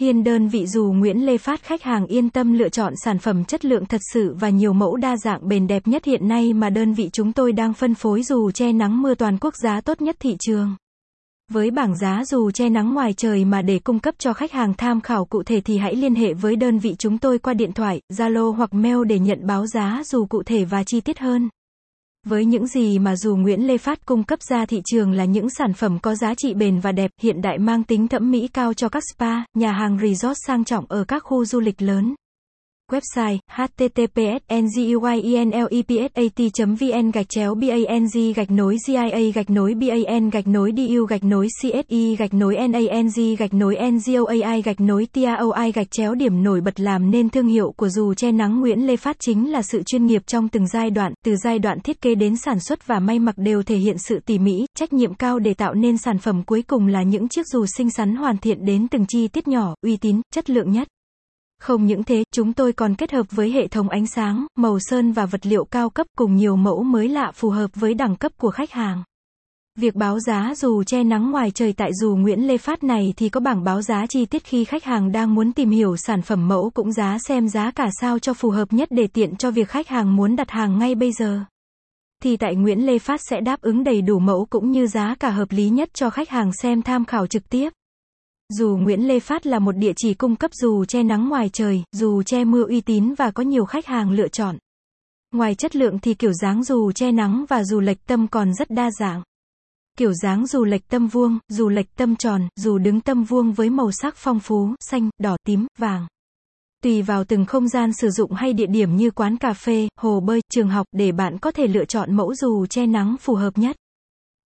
Hiên đơn vị dù Nguyễn Lê Phát khách hàng yên tâm lựa chọn sản phẩm chất lượng thật sự và nhiều mẫu đa dạng bền đẹp nhất hiện nay mà đơn vị chúng tôi đang phân phối dù che nắng mưa toàn quốc giá tốt nhất thị trường. Với bảng giá dù che nắng ngoài trời mà để cung cấp cho khách hàng tham khảo cụ thể thì hãy liên hệ với đơn vị chúng tôi qua điện thoại, Zalo hoặc mail để nhận báo giá dù cụ thể và chi tiết hơn. Với những gì mà dù Nguyễn Lê Phát cung cấp ra thị trường là những sản phẩm có giá trị bền và đẹp, hiện đại mang tính thẩm mỹ cao cho các spa, nhà hàng resort sang trọng ở các khu du lịch lớn. Website https nguyenlepsat.vn gạch chéo bang gạch nối gia gạch nối ban gạch nối du gạch nối csi gạch nối nang gạch nối ngoai gạch nối taoi gạch chéo điểm nổi bật làm nên thương hiệu của dù che nắng Nguyễn Lê Phát chính là sự chuyên nghiệp trong từng giai đoạn, từ giai đoạn thiết kế đến sản xuất và may mặc đều thể hiện sự tỉ mỉ, trách nhiệm cao để tạo nên sản phẩm cuối cùng là những chiếc dù xinh xắn hoàn thiện đến từng chi tiết nhỏ, uy tín, chất lượng nhất. Không những thế, chúng tôi còn kết hợp với hệ thống ánh sáng, màu sơn và vật liệu cao cấp cùng nhiều mẫu mới lạ phù hợp với đẳng cấp của khách hàng. Việc báo giá dù che nắng ngoài trời tại dù Nguyễn Lê Phát này thì có bảng báo giá chi tiết khi khách hàng đang muốn tìm hiểu sản phẩm mẫu cũng giá xem giá cả sao cho phù hợp nhất để tiện cho việc khách hàng muốn đặt hàng ngay bây giờ. Thì tại Nguyễn Lê Phát sẽ đáp ứng đầy đủ mẫu cũng như giá cả hợp lý nhất cho khách hàng xem tham khảo trực tiếp. Dù Nguyễn Lê Phát là một địa chỉ cung cấp dù che nắng ngoài trời, dù che mưa uy tín và có nhiều khách hàng lựa chọn. Ngoài chất lượng thì kiểu dáng dù che nắng và dù lệch tâm còn rất đa dạng. Kiểu dáng dù lệch tâm vuông, dù lệch tâm tròn, dù đứng tâm vuông với màu sắc phong phú, xanh, đỏ, tím, vàng. Tùy vào từng không gian sử dụng hay địa điểm như quán cà phê, hồ bơi, trường học để bạn có thể lựa chọn mẫu dù che nắng phù hợp nhất.